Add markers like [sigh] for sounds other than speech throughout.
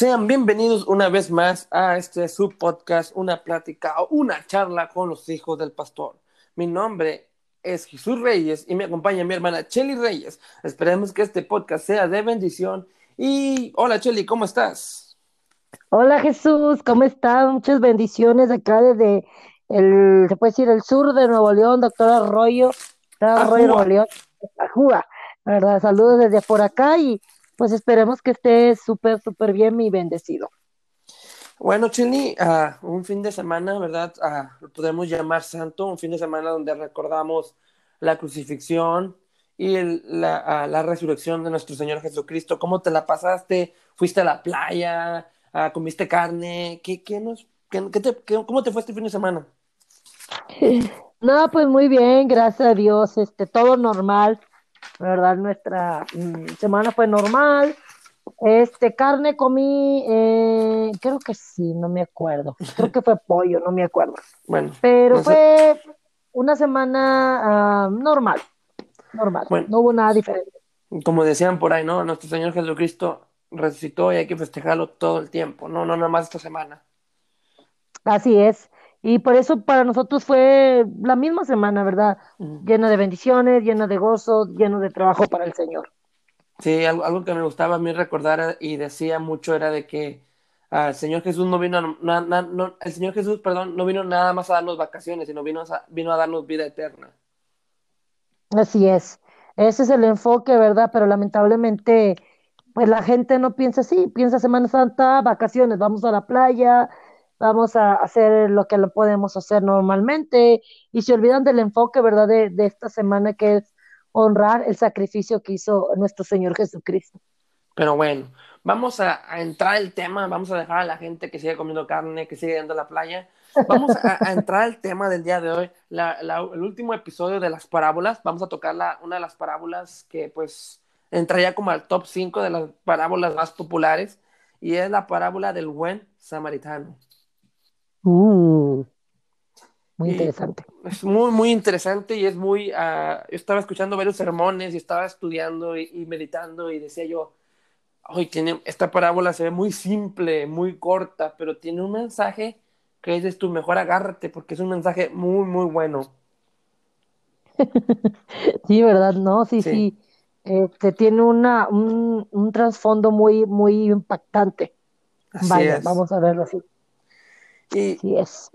Sean bienvenidos una vez más a este subpodcast, una plática o una charla con los hijos del pastor. Mi nombre es Jesús Reyes y me acompaña mi hermana Chelly Reyes. Esperemos que este podcast sea de bendición. Y hola Chelly, ¿cómo estás? Hola Jesús, ¿cómo estás? Muchas bendiciones acá desde el, se puede decir, el sur de Nuevo León, doctor Arroyo, Arroyo Nuevo León, Ajúa, ¿verdad? Saludos desde por acá y pues esperemos que esté súper, súper bien y bendecido. Bueno, Chili, uh, un fin de semana, ¿verdad? Uh, lo podemos llamar santo, un fin de semana donde recordamos la crucifixión y el, la, uh, la, resurrección de nuestro Señor Jesucristo. ¿Cómo te la pasaste? ¿Fuiste a la playa? ¿Comiste carne? ¿Qué, qué nos, qué, qué te, ¿Cómo te fue este fin de semana? [laughs] No, pues muy bien, gracias a Dios, este, todo normal. ¿Verdad? Nuestra mm, semana fue normal. Este, carne comí, eh, creo que sí, no me acuerdo. Creo que fue pollo, no me acuerdo. Bueno. Pero fue una semana uh, normal, normal. Bueno, no hubo nada diferente. Como decían por ahí, ¿no? Nuestro Señor Jesucristo resucitó y hay que festejarlo todo el tiempo, no, no, nada más esta semana. Así es. Y por eso para nosotros fue la misma semana, ¿verdad? Mm. Llena de bendiciones, llena de gozo, lleno de trabajo para el Señor. Sí, algo, algo que me gustaba a mí recordar y decía mucho era de que el Señor Jesús no vino, na, no, el Señor Jesús, perdón, no vino nada más a darnos vacaciones, sino vino a, vino a darnos vida eterna. Así es. Ese es el enfoque, ¿verdad? Pero lamentablemente, pues la gente no piensa así, piensa Semana Santa, vacaciones, vamos a la playa, vamos a hacer lo que lo podemos hacer normalmente y se olvidan del enfoque, ¿verdad?, de, de, esta semana que es honrar el sacrificio que hizo nuestro Señor Jesucristo. Pero bueno, vamos a, a entrar al tema, vamos a dejar a la gente que sigue comiendo carne, que sigue yendo a la playa. Vamos a, a entrar al tema del día de hoy, la, la, el último episodio de las parábolas. Vamos a tocar la, una de las parábolas que pues entraría como al top 5 de las parábolas más populares y es la parábola del buen samaritano. Uh, muy interesante. Y es muy, muy interesante y es muy... Uh, yo estaba escuchando varios sermones y estaba estudiando y, y meditando y decía yo, hoy tiene, esta parábola se ve muy simple, muy corta, pero tiene un mensaje que es de tu mejor agárrate porque es un mensaje muy, muy bueno. [laughs] sí, ¿verdad? No, sí, sí. sí. Este, tiene una, un, un trasfondo muy, muy impactante. Así Vaya, es. vamos a verlo así. Y Así es.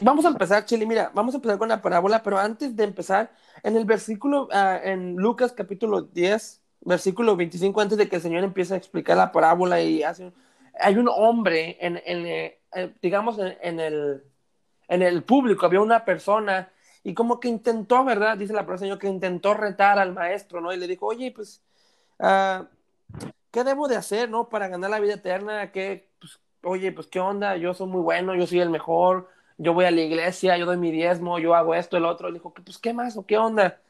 vamos a empezar, Chile, mira, vamos a empezar con la parábola, pero antes de empezar, en el versículo, uh, en Lucas capítulo 10, versículo 25, antes de que el Señor empiece a explicar la parábola y hace, hay un hombre, en, en eh, digamos, en, en, el, en el público, había una persona y como que intentó, ¿verdad? Dice la palabra Señor, que intentó retar al maestro, ¿no? Y le dijo, oye, pues, uh, ¿qué debo de hacer, ¿no? Para ganar la vida eterna, ¿qué, pues, oye, pues qué onda, yo soy muy bueno, yo soy el mejor, yo voy a la iglesia, yo doy mi diezmo, yo hago esto, el otro. Le dijo, pues qué más o qué onda.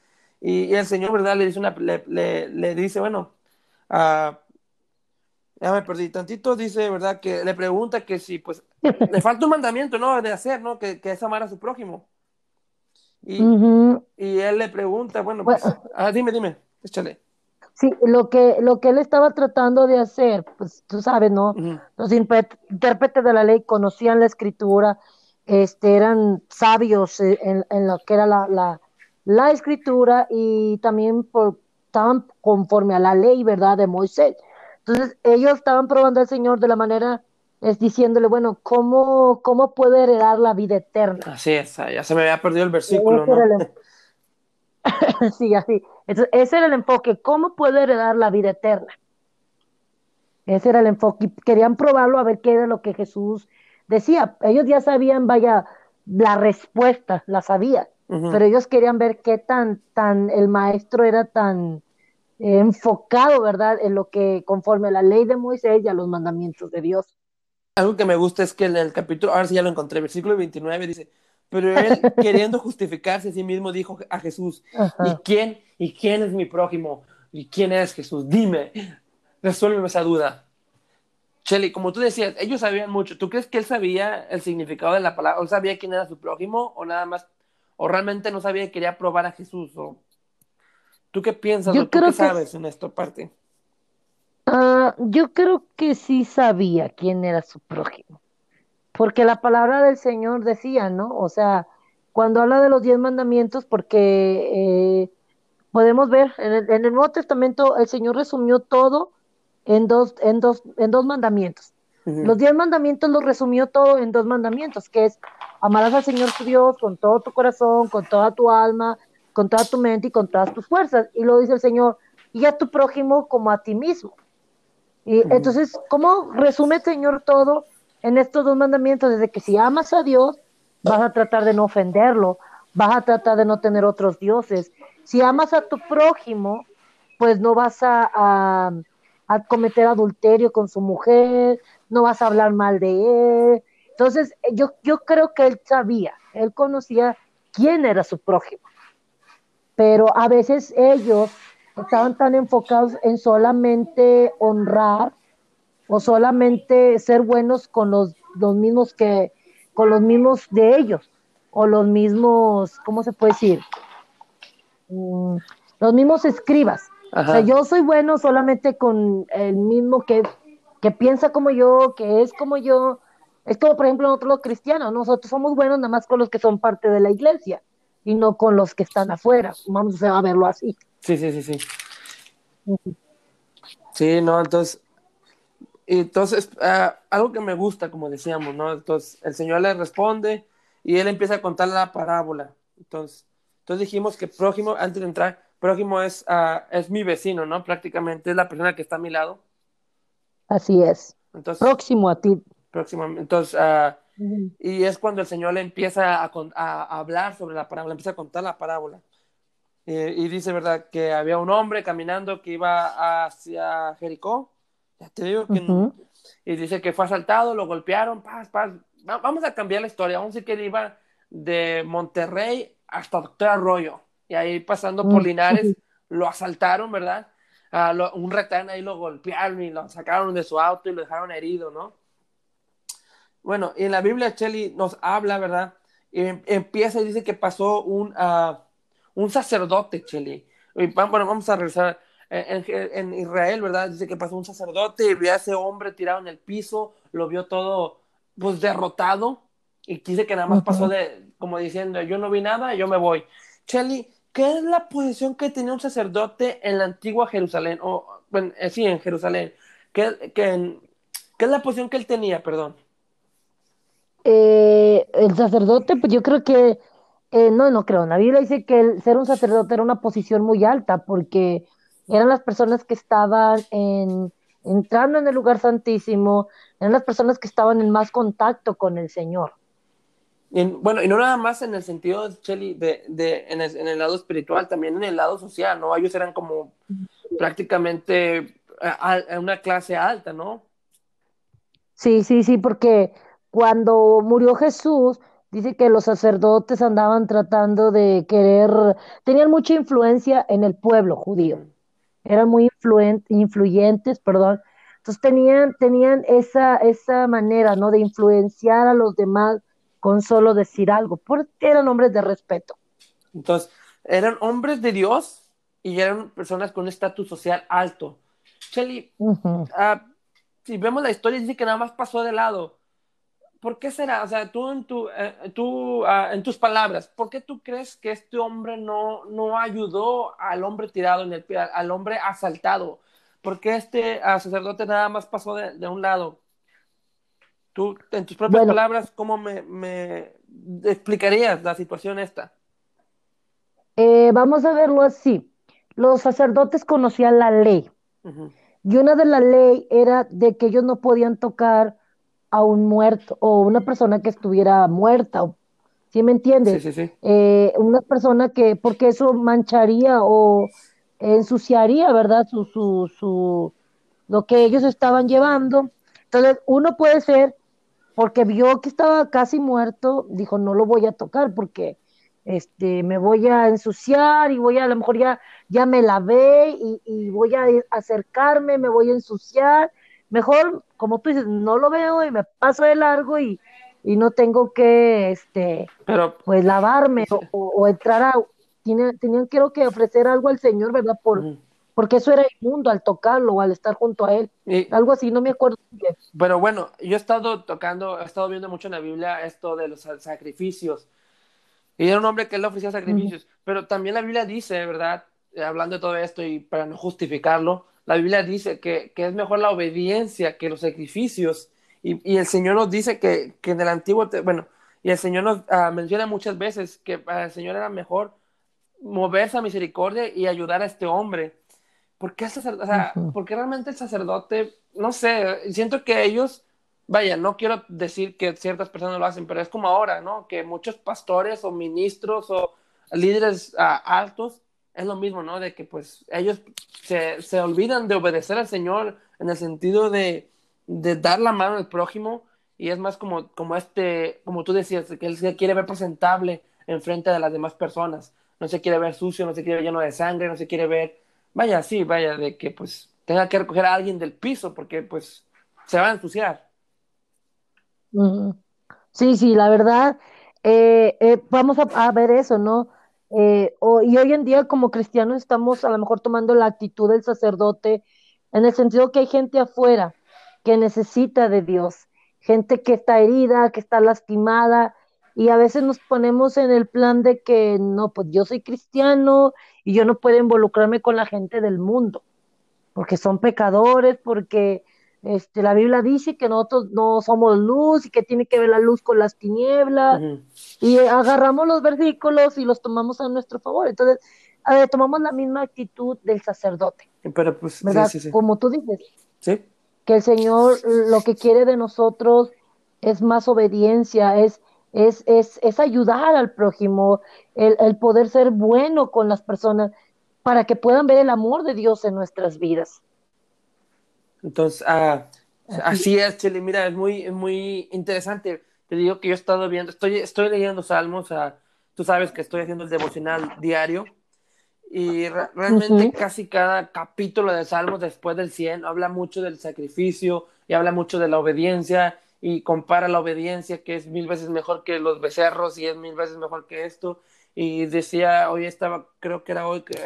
Y, y, el Señor, ¿verdad? Le dice, una, le, le, le dice bueno, uh, ya me perdí tantito, dice, ¿verdad? Que le pregunta que si, pues, [laughs] le falta un mandamiento, ¿no? De hacer, ¿no? Que, que es amar a su prójimo. Y, Uh -huh. y él le pregunta, bueno, pues, Bueno. ah, dime, dime, échale. Sí, lo que, lo que él estaba tratando de hacer, pues tú sabes, ¿no? Los intérpretes de la ley conocían la escritura, este, eran sabios eh, en, en lo que era la, la, la escritura y también por, estaban conforme a la ley, ¿verdad? De Moisés. Entonces, ellos estaban probando al Señor de la manera, es diciéndole, bueno, ¿cómo, cómo puede heredar la vida eterna? Así es, ya se me había perdido el versículo, ¿no? [laughs] Sí, así. Entonces, ese era el enfoque. ¿Cómo puede heredar la vida eterna? Ese era el enfoque. Y querían probarlo a ver qué era lo que Jesús decía. Ellos ya sabían, vaya, la respuesta, la sabían. Ujú. Pero ellos querían ver qué tan, tan el maestro era tan eh, enfocado, ¿verdad? En lo que conforme a la ley de Moisés y a los mandamientos de Dios. Algo que me gusta es que en el capítulo, ahora sí ya lo encontré, versículo 29 dice, pero él [laughs] queriendo justificarse a sí mismo dijo a Jesús, ¿y quién, y quién es mi prójimo? ¿Y quién es Jesús? Dime, resuélveme esa duda. Shelly, como tú decías, ellos sabían mucho. ¿Tú crees que él sabía el significado de la palabra? ¿O sabía quién era su prójimo? ¿O nada más? ¿O realmente no sabía y quería probar a Jesús? ¿O ¿Tú qué piensas? Yo ¿O tú creo qué que- sabes en esta parte? Ah, yo creo que sí sabía quién era su prójimo, porque la palabra del Señor decía, ¿no? O sea, cuando habla de los diez mandamientos, porque eh, podemos ver en el, en el Nuevo Testamento el Señor resumió todo en dos, en dos, en dos mandamientos. Los diez mandamientos los resumió todo en dos mandamientos, que es amarás al Señor tu Dios con todo tu corazón, con toda tu alma, con toda tu mente y con todas tus fuerzas. Y lo dice el Señor, y a tu prójimo como a ti mismo. Y entonces, ¿cómo resume el Señor todo en estos dos mandamientos? Desde que si amas a Dios, vas a tratar de no ofenderlo, vas a tratar de no tener otros dioses. Si amas a tu prójimo, pues no vas a a cometer adulterio con su mujer, no vas a hablar mal de él. Entonces, yo, yo creo que él sabía, él conocía quién era su prójimo. Pero a veces ellos estaban tan enfocados en solamente honrar o solamente ser buenos con los, los mismos que, con los mismos de ellos, o los mismos, ¿cómo se puede decir? Mm, los mismos escribas o sea, yo soy bueno solamente con el mismo que, que piensa como yo, que es como yo. Es como, por ejemplo, nosotros los cristianos, nosotros somos buenos nada más con los que son parte de la iglesia y no con los que están afuera. Vamos a verlo así. Sí, sí, sí, sí. Sí, no, entonces, entonces, ah, algo que me gusta, como decíamos, ¿no? Entonces, el Señor le responde y él empieza a contar la parábola. Entonces, entonces dijimos que prójimo, antes de entrar, prójimo es, uh, es mi vecino, ¿no? Prácticamente es la persona que está a mi lado. Así es. Entonces, próximo a ti. Próximo. Entonces, uh, y es cuando el Señor le empieza a, a, hablar sobre la parábola, empieza a contar la parábola. y dice, ¿verdad? Que había un hombre caminando que iba hacia Jericó. Ya te digo que Y dice que fue asaltado, lo golpearon, paz, paz. vamos a cambiar la historia. Vamos a decir que iba de Monterrey hasta Doctor Arroyo y ahí pasando por Linares lo asaltaron, ¿verdad? un retán ahí lo golpearon y lo sacaron de su auto y lo dejaron herido, ¿no? Bueno, y en la Biblia Cheli nos habla, ¿verdad? Y em, empieza y dice que pasó un, uh, un sacerdote, Cheli. bueno, vamos a regresar. En, en, Israel, ¿verdad? Dice que pasó un sacerdote y vio a ese hombre tirado en el piso, lo vio todo, pues, derrotado. Y dice que nada más pasó de, como diciendo, yo no vi nada, yo me voy. Cheli, ¿qué es la posición que tenía un sacerdote en la antigua Jerusalén? O, bueno, eh, sí, en Jerusalén. ¿Qué, es la posición que él tenía, perdón? Eh, el sacerdote, pues yo creo que, eh, no, no creo, la Biblia dice que el ser un sacerdote era una posición muy alta porque eran las personas que estaban en, entrando en el lugar santísimo, eran las personas que estaban en más contacto con el Señor bueno, y no nada más en el sentido, Cheli, de, de, en, el, lado espiritual, también en el lado social, ¿no? Ellos eran como prácticamente a, una clase alta, ¿no? Sí, sí, sí, porque cuando murió Jesús, dice que los sacerdotes andaban tratando de querer, tenían mucha influencia en el pueblo judío, eran muy influyentes, perdón, entonces tenían, tenían esa, esa manera, ¿no? De influenciar a los demás con solo decir algo, porque eran hombres de respeto. Entonces, eran hombres de Dios y eran personas con un estatus social alto. Shelly, ah, si vemos la historia, dice que nada más pasó de lado. ¿Por qué será? O sea, tú en, tu, eh, tú, ah, en tus palabras, ¿por qué tú crees que este hombre no, no ayudó al hombre tirado en el al hombre asaltado? ¿Por qué este ah, sacerdote nada más pasó de, de un lado? Tú, en tus propias palabras, ¿cómo me, explicarías la situación esta? Eh, vamos a verlo así. Los sacerdotes conocían la ley. Y una de la ley era de que ellos no podían tocar a un muerto o una persona que estuviera muerta. ¿Sí me entiendes? Sí, sí, sí. Eh, una persona que, porque eso mancharía o ensuciaría, ¿verdad? Su, su, su, lo que ellos estaban llevando. Entonces, uno puede ser porque vio que estaba casi muerto, dijo, no lo voy a tocar porque este, me voy a ensuciar y voy a, a lo mejor ya, ya me lavé y, y voy a acercarme, me voy a ensuciar. Mejor, como tú dices, no lo veo y me paso de largo y, y no tengo que, este, Pero, pues lavarme o, o, entrar a, tenían, tenían creo que ofrecer algo al Señor, ¿verdad? Por, porque eso era inmundo al tocarlo o al estar junto a él. Algo así, no me acuerdo. Pero bueno, yo he estado tocando, he estado viendo mucho en la Biblia esto de los sacrificios. Y era un hombre que le ofrecía sacrificios. Pero también la Biblia dice, ¿verdad? Hablando de todo esto y para no justificarlo, la Biblia dice que, que es mejor la obediencia que los sacrificios. Y, y el Señor nos dice que, que en el antiguo, bueno, y el Señor nos uh, menciona muchas veces que para el Señor era mejor moverse a misericordia y ayudar a este hombre ¿por qué, o sea, porque realmente el sacerdote, no sé, siento que ellos, vaya, no quiero decir que ciertas personas lo hacen, pero es como ahora, ¿no? Que muchos pastores o ministros o líderes uh, altos, es lo mismo, ¿no? De que pues ellos se, se, olvidan de obedecer al Señor en el sentido de, de dar la mano al prójimo y es más como, como este, como tú decías, que él se quiere ver presentable en frente de las demás personas, no se quiere ver sucio, no se quiere ver lleno de sangre, no se quiere ver vaya, sí, vaya, de que pues tenga que recoger a alguien del piso porque pues se va a ensuciar. Sí, sí, la verdad, eh, eh, vamos a, ver eso, ¿no? Eh, y hoy en día como cristianos estamos a lo mejor tomando la actitud del sacerdote en el sentido que hay gente afuera que necesita de Dios, gente que está herida, que está lastimada, y a veces nos ponemos en el plan de que no, pues yo soy cristiano y yo no puedo involucrarme con la gente del mundo, porque son pecadores, porque este, la Biblia dice que nosotros no somos luz y que tiene que ver la luz con las tinieblas, y agarramos los versículos y los tomamos a nuestro favor. Entonces, tomamos la misma actitud del sacerdote. Pero pues, Como tú dices, que el Señor lo que quiere de nosotros es más obediencia, es es, es, es ayudar al prójimo, el, el, poder ser bueno con las personas para que puedan ver el amor de Dios en nuestras vidas. Entonces, ah, así es, Chile, mira, es muy, es muy interesante. Te digo que yo he estado viendo, estoy, estoy leyendo salmos, uh, tú sabes que estoy haciendo el devocional diario y realmente casi cada capítulo de salmos después del 100 habla mucho del sacrificio y habla mucho de la obediencia y compara la obediencia que es mil veces mejor que los becerros y es mil veces mejor que esto. Y decía, hoy estaba, creo que era hoy que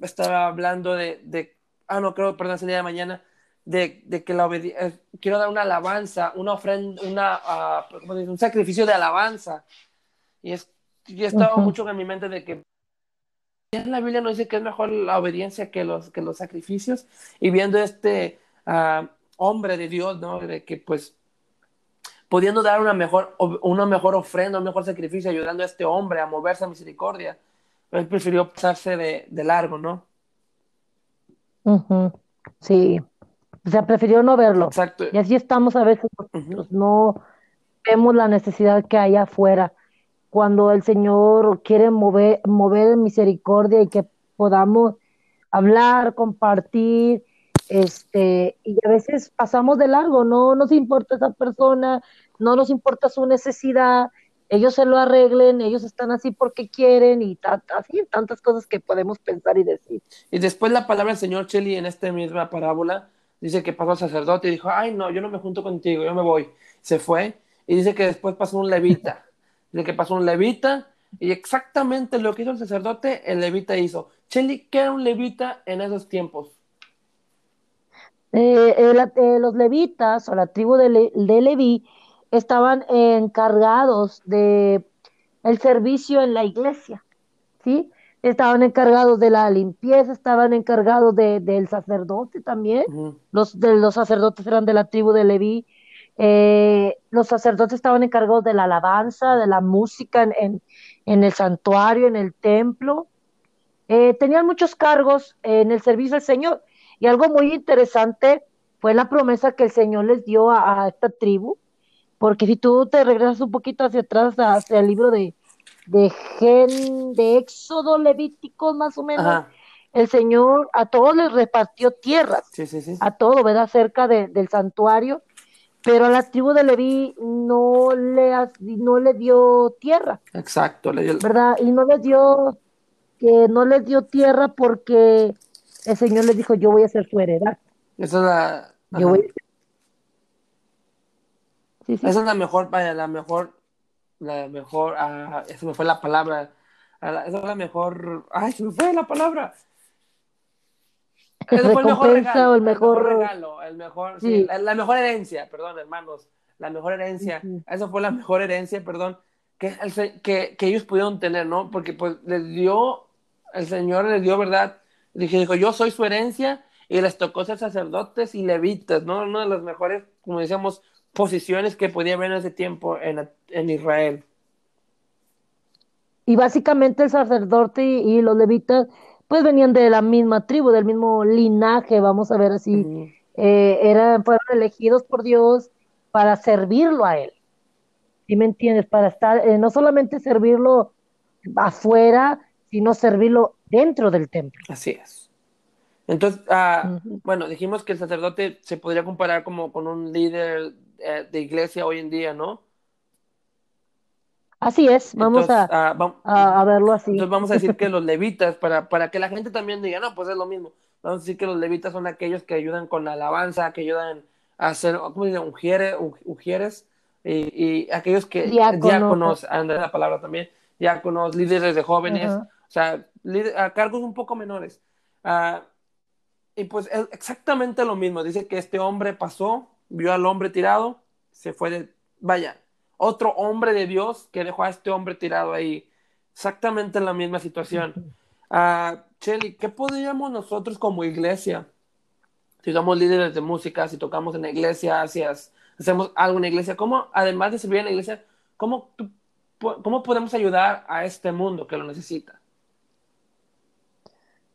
estaba hablando de, de ah, no, creo, perdón, día de mañana, de, de que la obediencia, eh, quiero dar una alabanza, una ofrenda, una, uh, un sacrificio de alabanza. Y, es, y estaba mucho en mi mente de que en la Biblia no dice que es mejor la obediencia que los, que los sacrificios. Y viendo este uh, hombre de Dios, ¿no? De que pues pudiendo dar una mejor, una mejor ofrenda, un mejor sacrificio, ayudando a este hombre a moverse a misericordia. Él prefirió pasarse de, de largo, ¿no? Sí, o sea, prefirió no verlo. Exacto. Y así estamos a veces, no vemos la necesidad que hay afuera. Cuando el Señor quiere mover, mover misericordia y que podamos hablar, compartir, este, y a veces pasamos de largo, no nos importa esa persona, no nos importa su necesidad, ellos se lo arreglen, ellos están así porque quieren y así tantas cosas que podemos pensar y decir. Y después la palabra del Señor Cheli en esta misma parábola dice que pasó el sacerdote y dijo, ay no, yo no me junto contigo, yo me voy. Se fue y dice que después pasó un levita, dice que pasó un levita y exactamente lo que hizo el sacerdote, el levita hizo. Cheli, ¿qué era un levita en esos tiempos? Eh, eh, los levitas o la tribu de, de Leví estaban encargados de el servicio en la iglesia, ¿sí? Estaban encargados de la limpieza, estaban encargados de, del sacerdote también. los, de, los sacerdotes eran de la tribu de Leví. Eh, los sacerdotes estaban encargados de la alabanza, de la música en, en, el santuario, en el templo. tenían muchos cargos en el servicio del Señor. Y algo muy interesante fue la promesa que el Señor les dio a, esta tribu, porque si tú te regresas un poquito hacia atrás, hacia el libro de, de Gen, de Éxodo Levítico, más o menos, el Señor a todos les repartió tierras, a todo, ¿verdad? Cerca del santuario, pero a la tribu de Leví no le, no le dio tierra. Exacto, le dio... ¿verdad? Y no les dio, que no les dio tierra porque el Señor les dijo, yo voy a ser tu heredad. Esa es la... Yo voy Esa es la mejor, vaya, la mejor, la mejor, ah, esa me fue la palabra, esa es la mejor, ay, se me fue la palabra. Ese fue el mejor regalo, el el mejor mejor... regalo, el mejor, sí, Sí. la, la mejor herencia, perdón, hermanos, la mejor herencia. Ujú. Esa fue la mejor herencia, perdón, que, el que, que ellos pudieron tener, ¿no? Porque pues les dio, el Señor les dio, ¿verdad? Dije, dijo, yo soy su herencia y les tocó ser sacerdotes y levitas, ¿no? Una de las mejores, como decíamos, posiciones que podía haber en ese tiempo en, en Israel. Y básicamente el sacerdote y, y los levitas pues venían de la misma tribu, del mismo linaje, vamos a ver así, eh, eran, fueron elegidos por Dios para servirlo a Él. ¿Sí me entiendes? Para estar, eh, no solamente servirlo afuera, sino servirlo dentro del templo. Así es. Entonces, ah, bueno, dijimos que el sacerdote se podría comparar como con un líder eh, de iglesia hoy en día, ¿no? Así es, vamos Entonces, a, ah, vam- a- a verlo así. entonces vamos a decir que los [laughs] levitas, para, para que la gente también diga, no, pues es lo mismo. Vamos a decir que los levitas son aquellos que ayudan con la alabanza, que ayudan a hacer, ¿cómo se dice? Ujieres, ujieres y, y aquellos que, Diáconos. diáconos, anda la palabra también, diáconos, líderes de jóvenes, Ajá. o sea, líder- a cargos un poco menores. Ah, y pues es exactamente lo mismo. Dice que este hombre pasó, vio al hombre tirado, se fue de, vaya, otro hombre de Dios que dejó a este hombre tirado ahí. Exactamente la misma situación. Ah, Shelly, ¿qué podríamos nosotros como iglesia, si somos líderes de música, si tocamos en la iglesia, si hacemos algo en la iglesia, cómo, además de servir en la iglesia, cómo, cómo podemos ayudar a este mundo que lo necesita?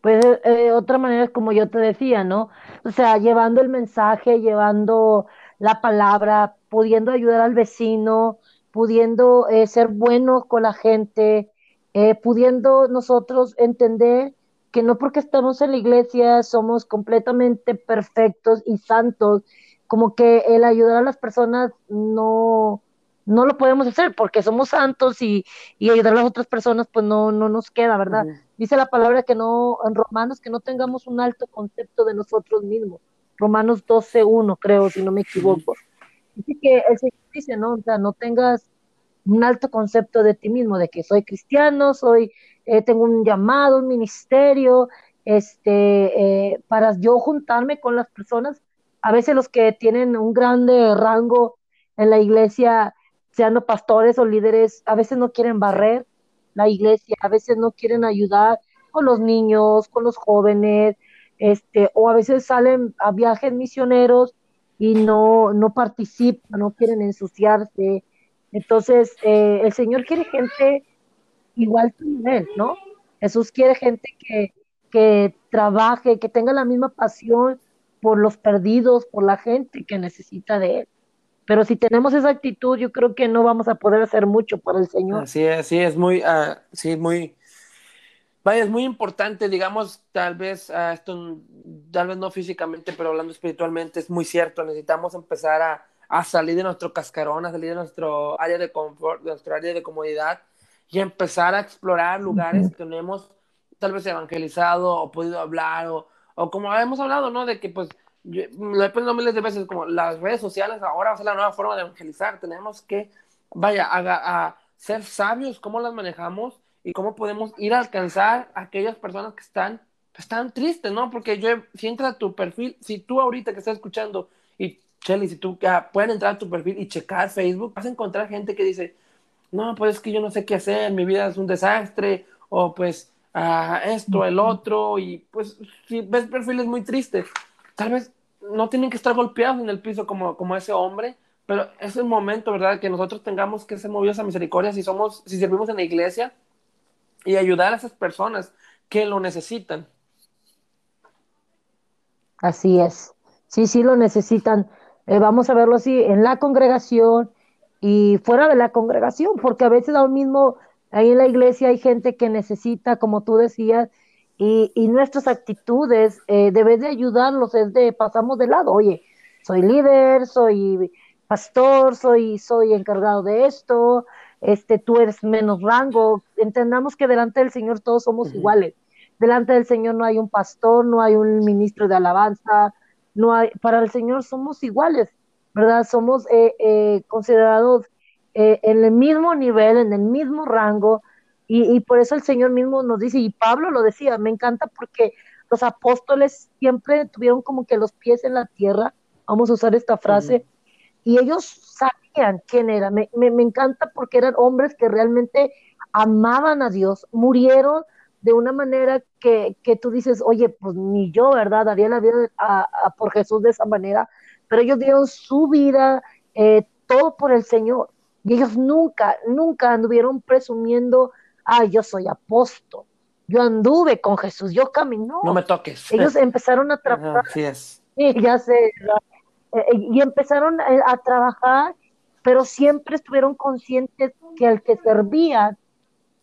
Pues eh, eh, otra manera es como yo te decía, ¿no? O sea, llevando el mensaje, llevando la palabra, pudiendo ayudar al vecino, pudiendo eh, ser buenos con la gente, eh, pudiendo nosotros entender que no porque estamos en la iglesia somos completamente perfectos y santos, como que el ayudar a las personas no, no lo podemos hacer porque somos santos y, y ayudar a las otras personas pues no, no nos queda, ¿verdad? Dice la palabra que no, en Romanos, que no tengamos un alto concepto de nosotros mismos. Romanos 12.1, creo, si no me equivoco. Dice que el Señor dice, ¿no? O sea, no tengas un alto concepto de ti mismo, de que soy cristiano, soy, eh, tengo un llamado, un ministerio, este, eh, para yo juntarme con las personas. A veces los que tienen un grande rango en la iglesia, sean pastores o líderes, a veces no quieren barrer la iglesia, a veces no quieren ayudar con los niños, con los jóvenes, este, o a veces salen a viajes misioneros y no, no participan, no quieren ensuciarse. Entonces, eh, el Señor quiere gente igual que él, ¿no? Jesús quiere gente que, que trabaje, que tenga la misma pasión por los perdidos, por la gente que necesita de él. Pero si tenemos esa actitud, yo creo que no vamos a poder hacer mucho para el Señor. Así es, sí, es muy, ah, sí, muy, vaya, es muy importante, digamos, tal vez, ah, esto, tal vez no físicamente, pero hablando espiritualmente, es muy cierto, necesitamos empezar a, a salir de nuestro cascarón, a salir de nuestro área de confort, de nuestro área de comodidad y empezar a explorar lugares que no hemos tal vez evangelizado o podido hablar o, o como hemos hablado, ¿no? De que pues yo, lo he pensado miles de veces, como las redes sociales ahora ser la nueva forma de evangelizar. Tenemos que, vaya, a, a ser sabios cómo las manejamos y cómo podemos ir a alcanzar a aquellas personas que están, están tristes, ¿no? Porque yo, si entra a tu perfil, si tú ahorita que estás escuchando y Shelly, si tú uh, pueden entrar a tu perfil y checar Facebook, vas a encontrar gente que dice, no, pues es que yo no sé qué hacer, mi vida es un desastre, o pues uh, esto, el otro, y pues si ves perfiles muy tristes, tal vez no tienen que estar golpeados en el piso como, como ese hombre, pero es el momento, ¿verdad?, que nosotros tengamos que ser movidos a misericordia si somos, si servimos en la iglesia y ayudar a esas personas que lo necesitan. Así es. Sí, sí lo necesitan. Eh, vamos a verlo así en la congregación y fuera de la congregación, porque a veces aún mismo ahí en la iglesia hay gente que necesita, como tú decías, y, y nuestras actitudes eh, deben de ayudarlos, es de pasamos de lado, oye, soy líder, soy pastor, soy, soy encargado de esto, este, tú eres menos rango, entendamos que delante del Señor todos somos uh -huh. iguales, delante del Señor no hay un pastor, no hay un ministro de alabanza, no hay, para el Señor somos iguales, ¿verdad? Somos eh, eh, considerados eh, en el mismo nivel, en el mismo rango, y, y, por eso el Señor mismo nos dice, y Pablo lo decía, me encanta porque los apóstoles siempre tuvieron como que los pies en la tierra, vamos a usar esta frase, y ellos sabían quién era. Me, me, me, encanta porque eran hombres que realmente amaban a Dios, murieron de una manera que, que tú dices, oye, pues ni yo, ¿verdad? Daría la vida a, a, por Jesús de esa manera, pero ellos dieron su vida, eh, todo por el Señor. Y ellos nunca, nunca anduvieron presumiendo, ah, yo soy apóstol, yo anduve con Jesús, yo camino. No me toques. Ellos empezaron a trabajar. Así es. Sí, ya sé. Eh, y empezaron a, a, trabajar, pero siempre estuvieron conscientes que al que servían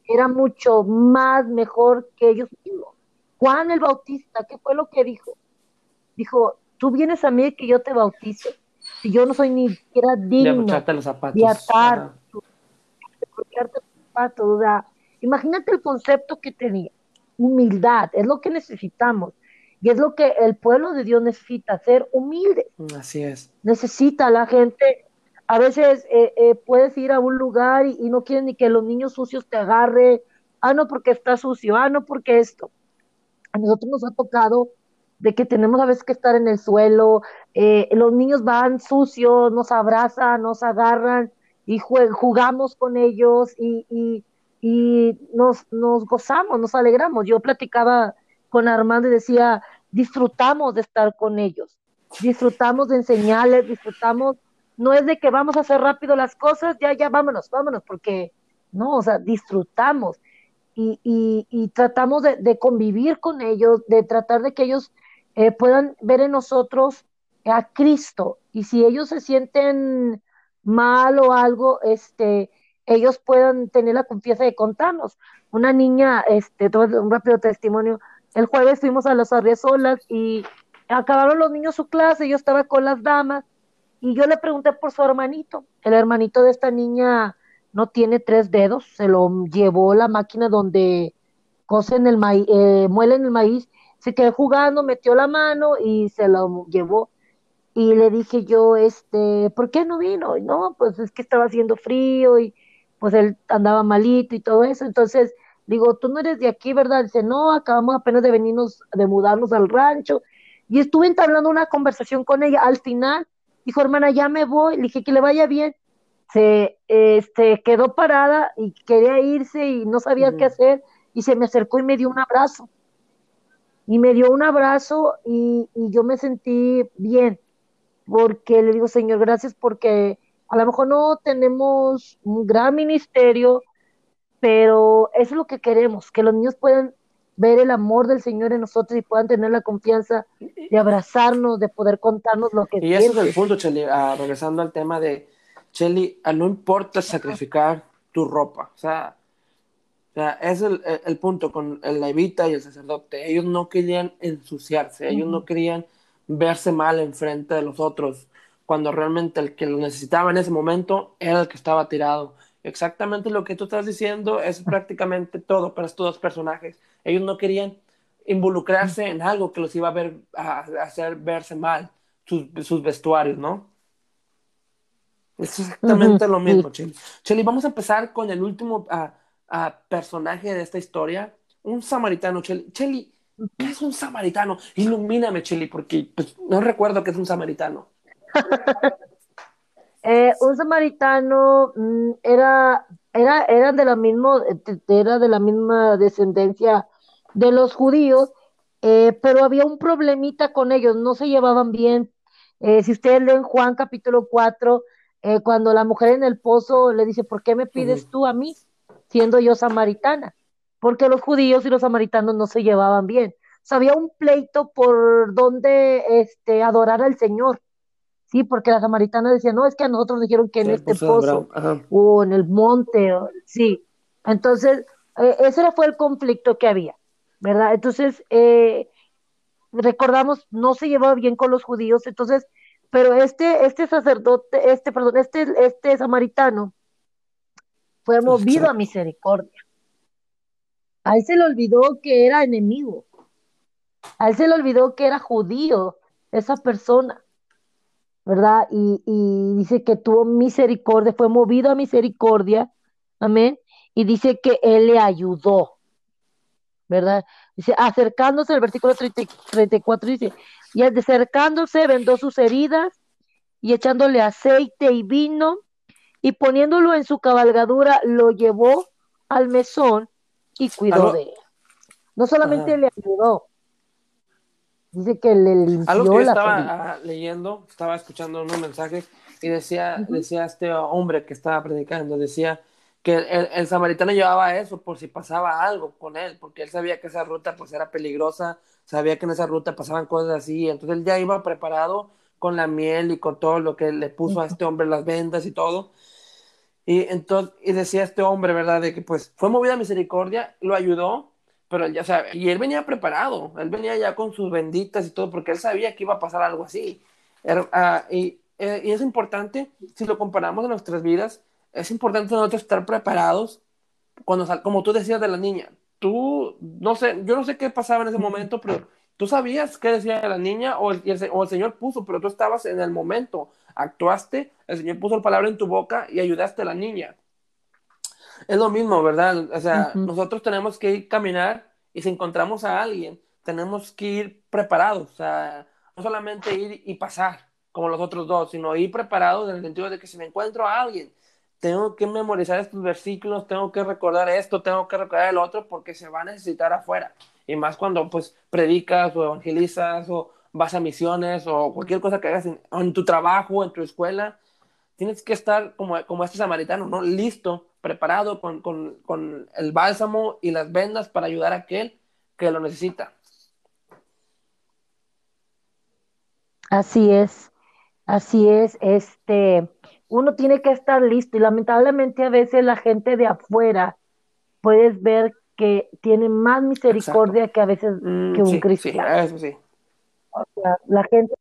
era mucho más mejor que ellos mismos. Juan el Bautista, ¿qué fue lo que dijo? Dijo, tú vienes a mí que yo te bautice, si yo no soy ni siquiera digno de, los zapatos. de atar, de zapatos, o sea, imagínate el concepto que tenía, humildad, es lo que necesitamos. Y es lo que el pueblo de Dios necesita, ser humilde. Así es. Necesita la gente. A veces eh, eh, puedes ir a un lugar y, y, no quieren ni que los niños sucios te agarren. Ah, no, porque está sucio. Ah, no, porque esto. A nosotros nos ha tocado de que tenemos a veces que estar en el suelo. Eh, los niños van sucios, nos abrazan, nos agarran y jugamos con ellos y, y, y nos, nos gozamos, nos alegramos. Yo platicaba con Armando y decía, disfrutamos de estar con ellos, disfrutamos de enseñarles, disfrutamos, no es de que vamos a hacer rápido las cosas, ya, ya, vámonos, vámonos, porque no, o sea, disfrutamos. Y, y, tratamos de, de, convivir con ellos, de tratar de que ellos eh, puedan ver en nosotros a Cristo. Y si ellos se sienten mal o algo, este, ellos puedan tener la confianza de contarnos. Una niña, este, un rápido testimonio, el jueves fuimos a las Arriasolas y acabaron los niños su clase, yo estaba con las damas y yo le pregunté por su hermanito. El hermanito de esta niña no tiene tres dedos, se lo llevó la máquina donde cocen el maíz, eh, muelen el maíz, se quedó jugando, metió la mano y se lo llevó. Y le dije yo, este, ¿por qué no vino? Y no, pues es que estaba haciendo frío y pues él andaba malito y todo eso. Entonces, Digo, tú no eres de aquí, ¿verdad? Dice, no, acabamos apenas de venirnos, de mudarnos al rancho. Y estuve entablando una conversación con ella. Al final, dijo, hermana, ya me voy. Le dije que le vaya bien. Se este, quedó parada y quería irse y no sabía qué hacer. Y se me acercó y me dio un abrazo. Y me dio un abrazo y, y yo me sentí bien. Porque le digo, Señor, gracias porque a lo mejor no tenemos un gran ministerio, pero eso es lo que queremos, que los niños puedan ver el amor del Señor en nosotros y puedan tener la confianza de abrazarnos, de poder contarnos lo que Y ese es el punto, Cheli, uh, regresando al tema de, Cheli, uh, no importa sacrificar tu ropa, o sea, o sea es el, el, punto con el levita y el sacerdote, ellos no querían ensuciarse, ellos uh -huh. no querían verse mal enfrente de los otros, cuando realmente el que lo necesitaba en ese momento era el que estaba tirado exactamente lo que tú estás diciendo es prácticamente todo para estos dos personajes. Ellos no querían involucrarse en algo que los iba a, ver, a hacer verse mal, sus, sus vestuarios, ¿no? Es exactamente uh -huh. lo mismo, Cheli. Cheli, vamos a empezar con el último uh, uh, personaje de esta historia, un samaritano, Cheli. Cheli, ¿qué es un samaritano? Ilumíname, Cheli, porque pues, no recuerdo qué es un samaritano. [laughs] Eh, un samaritano mm, era, era, de la mismo, era de la misma descendencia de los judíos, eh, pero había un problemita con ellos, no se llevaban bien. Eh, si ustedes leen Juan capítulo 4, eh, cuando la mujer en el pozo le dice, ¿por qué me pides tú a mí, siendo yo samaritana? Porque los judíos y los samaritanos no se llevaban bien. O sea, había un pleito por donde este, adorar al Señor. Sí, porque la samaritana decía, no, es que a nosotros dijeron que en este pozo o en el monte, o, sí. Entonces, eh, ese fue el conflicto que había, ¿verdad? Entonces, eh, recordamos, no se llevaba bien con los judíos, entonces, pero este, este sacerdote, este, perdón, este, este samaritano fue movido a misericordia. A él se le olvidó que era enemigo. A él se le olvidó que era judío, esa persona. ¿Verdad? Y, y, dice que tuvo misericordia, fue movido a misericordia, amén, y dice que él le ayudó, ¿verdad? Dice, acercándose, el versículo 34 dice, y acercándose vendó sus heridas y echándole aceite y vino y poniéndolo en su cabalgadura, lo llevó al mesón y cuidó de él. No solamente le ayudó, dice que le limpió Algo que yo estaba ah, leyendo, estaba escuchando unos mensajes y decía, decía este hombre que estaba predicando, decía que el, samaritano llevaba eso por si pasaba algo con él, porque él sabía que esa ruta pues era peligrosa, sabía que en esa ruta pasaban cosas así, entonces él ya iba preparado con la miel y con todo lo que le puso a este hombre las vendas y todo. Y entonces, y decía este hombre, ¿verdad? De que pues fue movida a misericordia, lo ayudó, pero ya sabe, y él venía preparado, él venía ya con sus benditas y todo, porque él sabía que iba a pasar algo así. Ah, y, eh, y, es importante, si lo comparamos en nuestras vidas, es importante nosotros estar preparados cuando, como tú decías de la niña, tú, no sé, yo no sé qué pasaba en ese momento, pero tú sabías qué decía la niña o el, o el Señor puso, pero tú estabas en el momento, actuaste, el Señor puso la palabra en tu boca y ayudaste a la niña. Es lo mismo, ¿verdad? O sea, nosotros tenemos que ir caminar y si encontramos a alguien, tenemos que ir preparados, o sea, no solamente ir y pasar como los otros dos, sino ir preparados en el sentido de que si me encuentro a alguien, tengo que memorizar estos versículos, tengo que recordar esto, tengo que recordar el otro, porque se va a necesitar afuera. Y más cuando pues predicas o evangelizas o vas a misiones o cualquier cosa que hagas en, tu trabajo, en tu escuela, tienes que estar como, como este samaritano, ¿no? Listo, preparado con, con, con el bálsamo y las vendas para ayudar a aquel que lo necesita. Así es, así es, este, uno tiene que estar listo y lamentablemente a veces la gente de afuera puedes ver que tiene más misericordia que a veces mm, que un cristiano. Sí, la gente,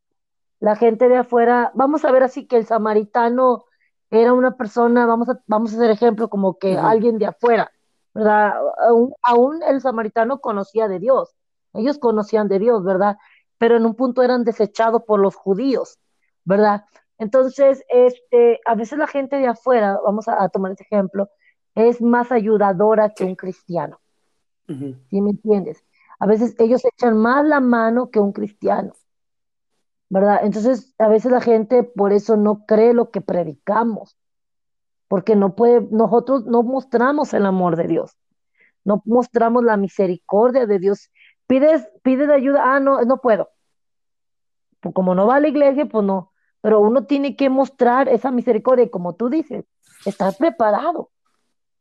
la gente de afuera, vamos a ver así que el samaritano era una persona, vamos a, vamos a hacer ejemplo como que alguien de afuera, ¿verdad? Aún, el samaritano conocía de Dios, ellos conocían de Dios, ¿verdad? Pero en un punto eran desechados por los judíos, ¿verdad? Entonces, este, a veces la gente de afuera, vamos a, tomar este ejemplo, es más ayudadora que un cristiano. ¿Sí me entiendes? A veces ellos echan más la mano que un cristiano, ¿verdad? Entonces, a veces la gente por eso no cree lo que predicamos, porque no puede, nosotros no mostramos el amor de Dios, no mostramos la misericordia de Dios. Pides, pides ayuda, ah, no, no puedo. Pues como no va a la iglesia, pues no. Pero uno tiene que mostrar esa misericordia, como tú dices, estar preparado.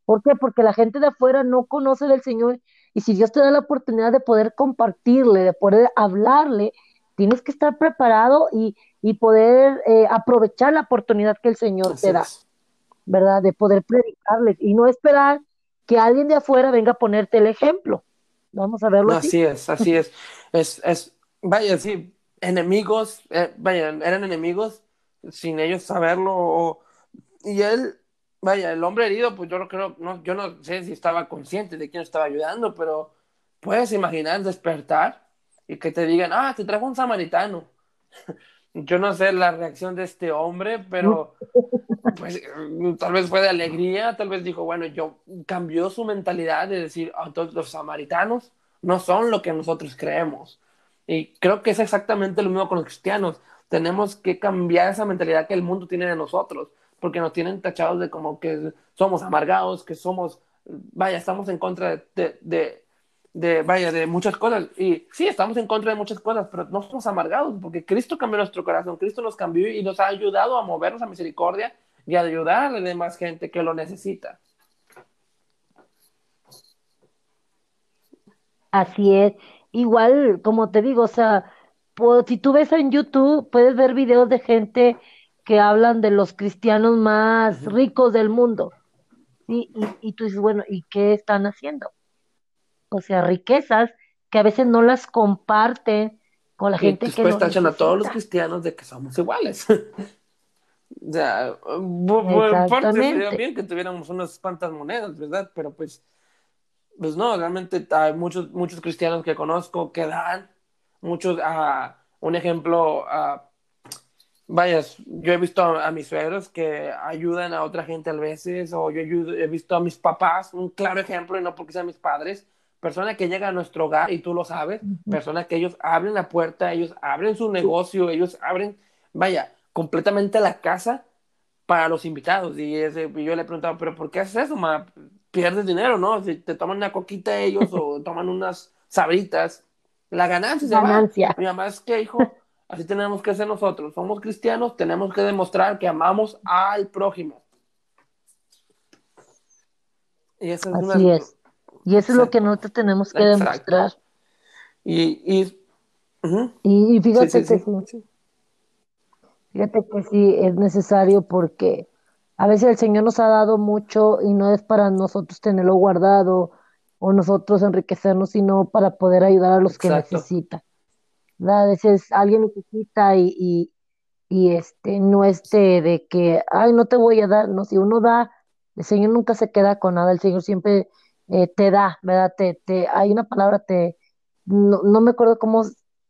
¿Por qué? Porque la gente de afuera no conoce del Señor y si Dios te da la oportunidad de poder compartirle, de poder hablarle, tienes que estar preparado y, poder eh, aprovechar la oportunidad que el Señor te da, ¿verdad? De poder predicarles y no esperar que alguien de afuera venga a ponerte el ejemplo. Vamos a verlo. así. es, así es. Es, es, vaya, sí, enemigos, eh, vaya, eran enemigos sin ellos saberlo. y él vaya, el hombre herido, pues yo no creo, no, yo no sé si estaba consciente de quién estaba ayudando, pero puedes imaginar despertar y que te digan, ah, te trajo un samaritano. [laughs] yo no sé la reacción de este hombre, pero pues tal vez fue de alegría, tal vez dijo, bueno, yo cambió su mentalidad de decir, todos los samaritanos no son lo que nosotros creemos. Y creo que es exactamente lo mismo con los cristianos. Tenemos que cambiar esa mentalidad que el mundo tiene de nosotros porque nos tienen tachados de como que somos amargados, que somos, vaya, estamos en contra de, de, vaya, de muchas cosas. Y sí, estamos en contra de muchas cosas, pero no somos amargados, porque Cristo cambió nuestro corazón, Cristo nos cambió y nos ha ayudado a movernos a misericordia y a ayudar a la demás gente que lo necesita. Así es. Igual, como te digo, o sea, pues, si tú ves en YouTube, puedes ver videos de gente que hablan de los cristianos más ricos del mundo. Y, y, tú dices, bueno, ¿y qué están haciendo? O sea, riquezas que a veces no las comparten con la gente que no tachan a todos los cristianos de que somos iguales. [laughs] o sea, por parte sería bien que tuviéramos unas cuantas monedas, ¿verdad? Pero pues, pues no, realmente hay muchos, muchos cristianos que conozco que dan, muchos, uh, un ejemplo, uh, Vaya, yo he visto a, mis suegros que ayudan a otra gente a veces, o yo he visto a mis papás, un claro ejemplo, y no porque sean mis padres, persona que llega a nuestro hogar, y tú lo sabes, persona que ellos abren la puerta, ellos abren su negocio, ellos abren, vaya, completamente la casa para los invitados. Y, ese, yo le he preguntado, ¿pero por qué haces eso, ma? Pierdes dinero, ¿no? Si te toman una coquita ellos o [laughs] toman unas sabritas, la ganancia se Ganancia. va. Mi mamá es que, hijo, [laughs] así tenemos que ser nosotros. Somos cristianos, tenemos que demostrar que amamos al prójimo. Y eso es Así una- es. Y eso es lo que nosotros tenemos que Exacto. demostrar. Y, y. Y, y fíjate Sí, sí, que sí. sí, fíjate que sí es necesario porque a veces el Señor nos ha dado mucho y no es para nosotros tenerlo guardado o nosotros enriquecernos, sino para poder ayudar a los que necesitan. ¿verdad? A veces alguien necesita y, y, y este no este de que, ay, no te voy a dar, no, si uno da, el Señor nunca se queda con nada, el Señor siempre eh, te da, ¿verdad? Te, te, hay una palabra, te, no, no me acuerdo cómo,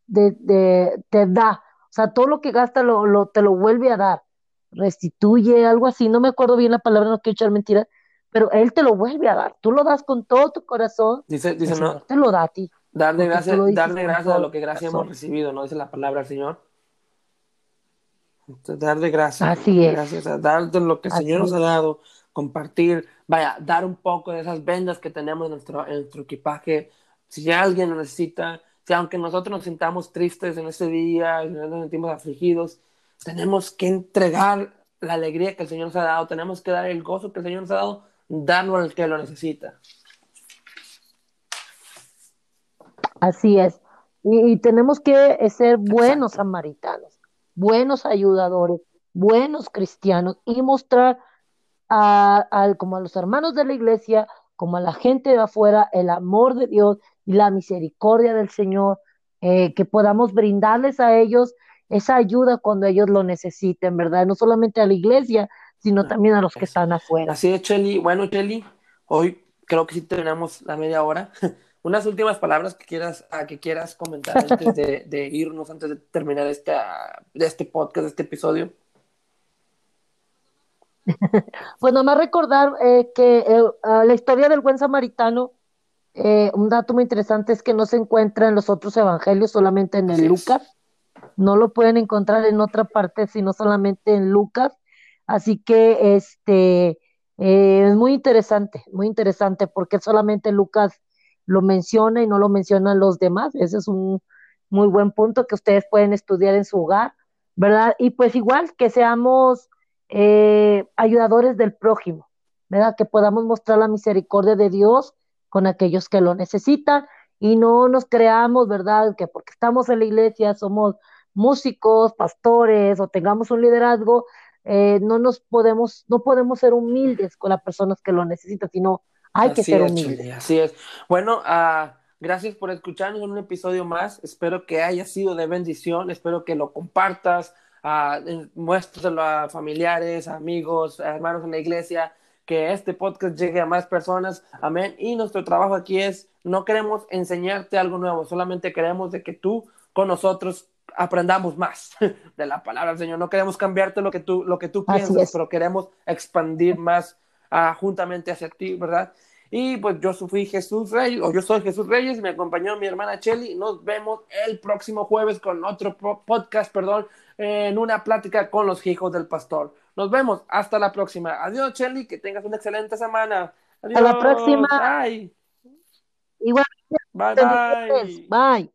de, de, te da, o sea, todo lo que gasta lo, lo, te lo vuelve a dar, restituye, algo así, no me acuerdo bien la palabra, no quiero echar mentiras, pero Él te lo vuelve a dar, tú lo das con todo tu corazón, Dice, el dice, Señor no, te lo da a ti, darle gracias, darle gracias a lo que gracias hemos recibido, ¿no? Dice la palabra del Señor. Entonces, darle gracias. Así es. Gracias a darte lo que el Así Señor nos ha dado, compartir, vaya, dar un poco de esas vendas que tenemos en nuestro, en nuestro equipaje. Si alguien lo necesita, si aunque nosotros nos sintamos tristes en ese día, si nos sentimos afligidos, tenemos que entregar la alegría que el Señor nos ha dado, tenemos que dar el gozo que el Señor nos ha dado, darlo al que lo necesita. Así es. Y, y tenemos que eh, ser buenos Exacto. samaritanos, buenos ayudadores, buenos cristianos y mostrar a, a- como a los hermanos de la iglesia, como a la gente de afuera, el amor de Dios y la misericordia del Señor, eh, que podamos brindarles a ellos esa ayuda cuando ellos lo necesiten, ¿verdad? No solamente a la iglesia, sino también a los que están afuera. Así es, Chelly. Bueno, Chelly, hoy creo que sí terminamos la media hora. [laughs] Unas últimas palabras que quieras, ah, que quieras comentar antes de, [laughs] de irnos, antes de terminar esta, de este podcast, de este episodio. [laughs] Pues nomás recordar eh, que eh, la historia del buen samaritano, eh, un dato muy interesante es que no se encuentra en los otros evangelios, solamente en el. Lucas. No lo pueden encontrar en otra parte, sino solamente en Lucas. Así que este es muy interesante, muy interesante, porque solamente Lucas lo menciona y no lo mencionan los demás. Ese es un muy buen punto que ustedes pueden estudiar en su hogar, ¿verdad? Y pues igual que seamos eh, ayudadores del prójimo, ¿verdad? Que podamos mostrar la misericordia de Dios con aquellos que lo necesitan y no nos creamos, ¿verdad? Que porque estamos en la iglesia somos músicos, pastores o tengamos un liderazgo, eh, no nos podemos, no podemos ser humildes con las personas que lo necesitan, sino hay que ser es, humildes. Chelly, así es. Bueno, ah, gracias por escucharnos en un episodio más. Espero que haya sido de bendición. Espero que lo compartas, muéstraselo a familiares, amigos, a hermanos en la iglesia, que este podcast llegue a más personas. Amén. Y nuestro trabajo aquí es, no queremos enseñarte algo nuevo, solamente queremos de que tú con nosotros aprendamos más [laughs] de la palabra del Señor. No queremos cambiarte lo que tú, lo que tú piensas, pero queremos expandir más ah, juntamente hacia ti, ¿verdad? Y pues yo fui Jesús Reyes, o yo soy Jesús Reyes, me acompañó mi hermana Chelly. Nos vemos el próximo jueves con otro po- podcast, perdón, en una plática con los hijos del pastor. Nos vemos, hasta la próxima. Adiós, Chelly, que tengas una excelente semana. Adiós. la próxima. Bye. Igual, Bye, bye. Bye.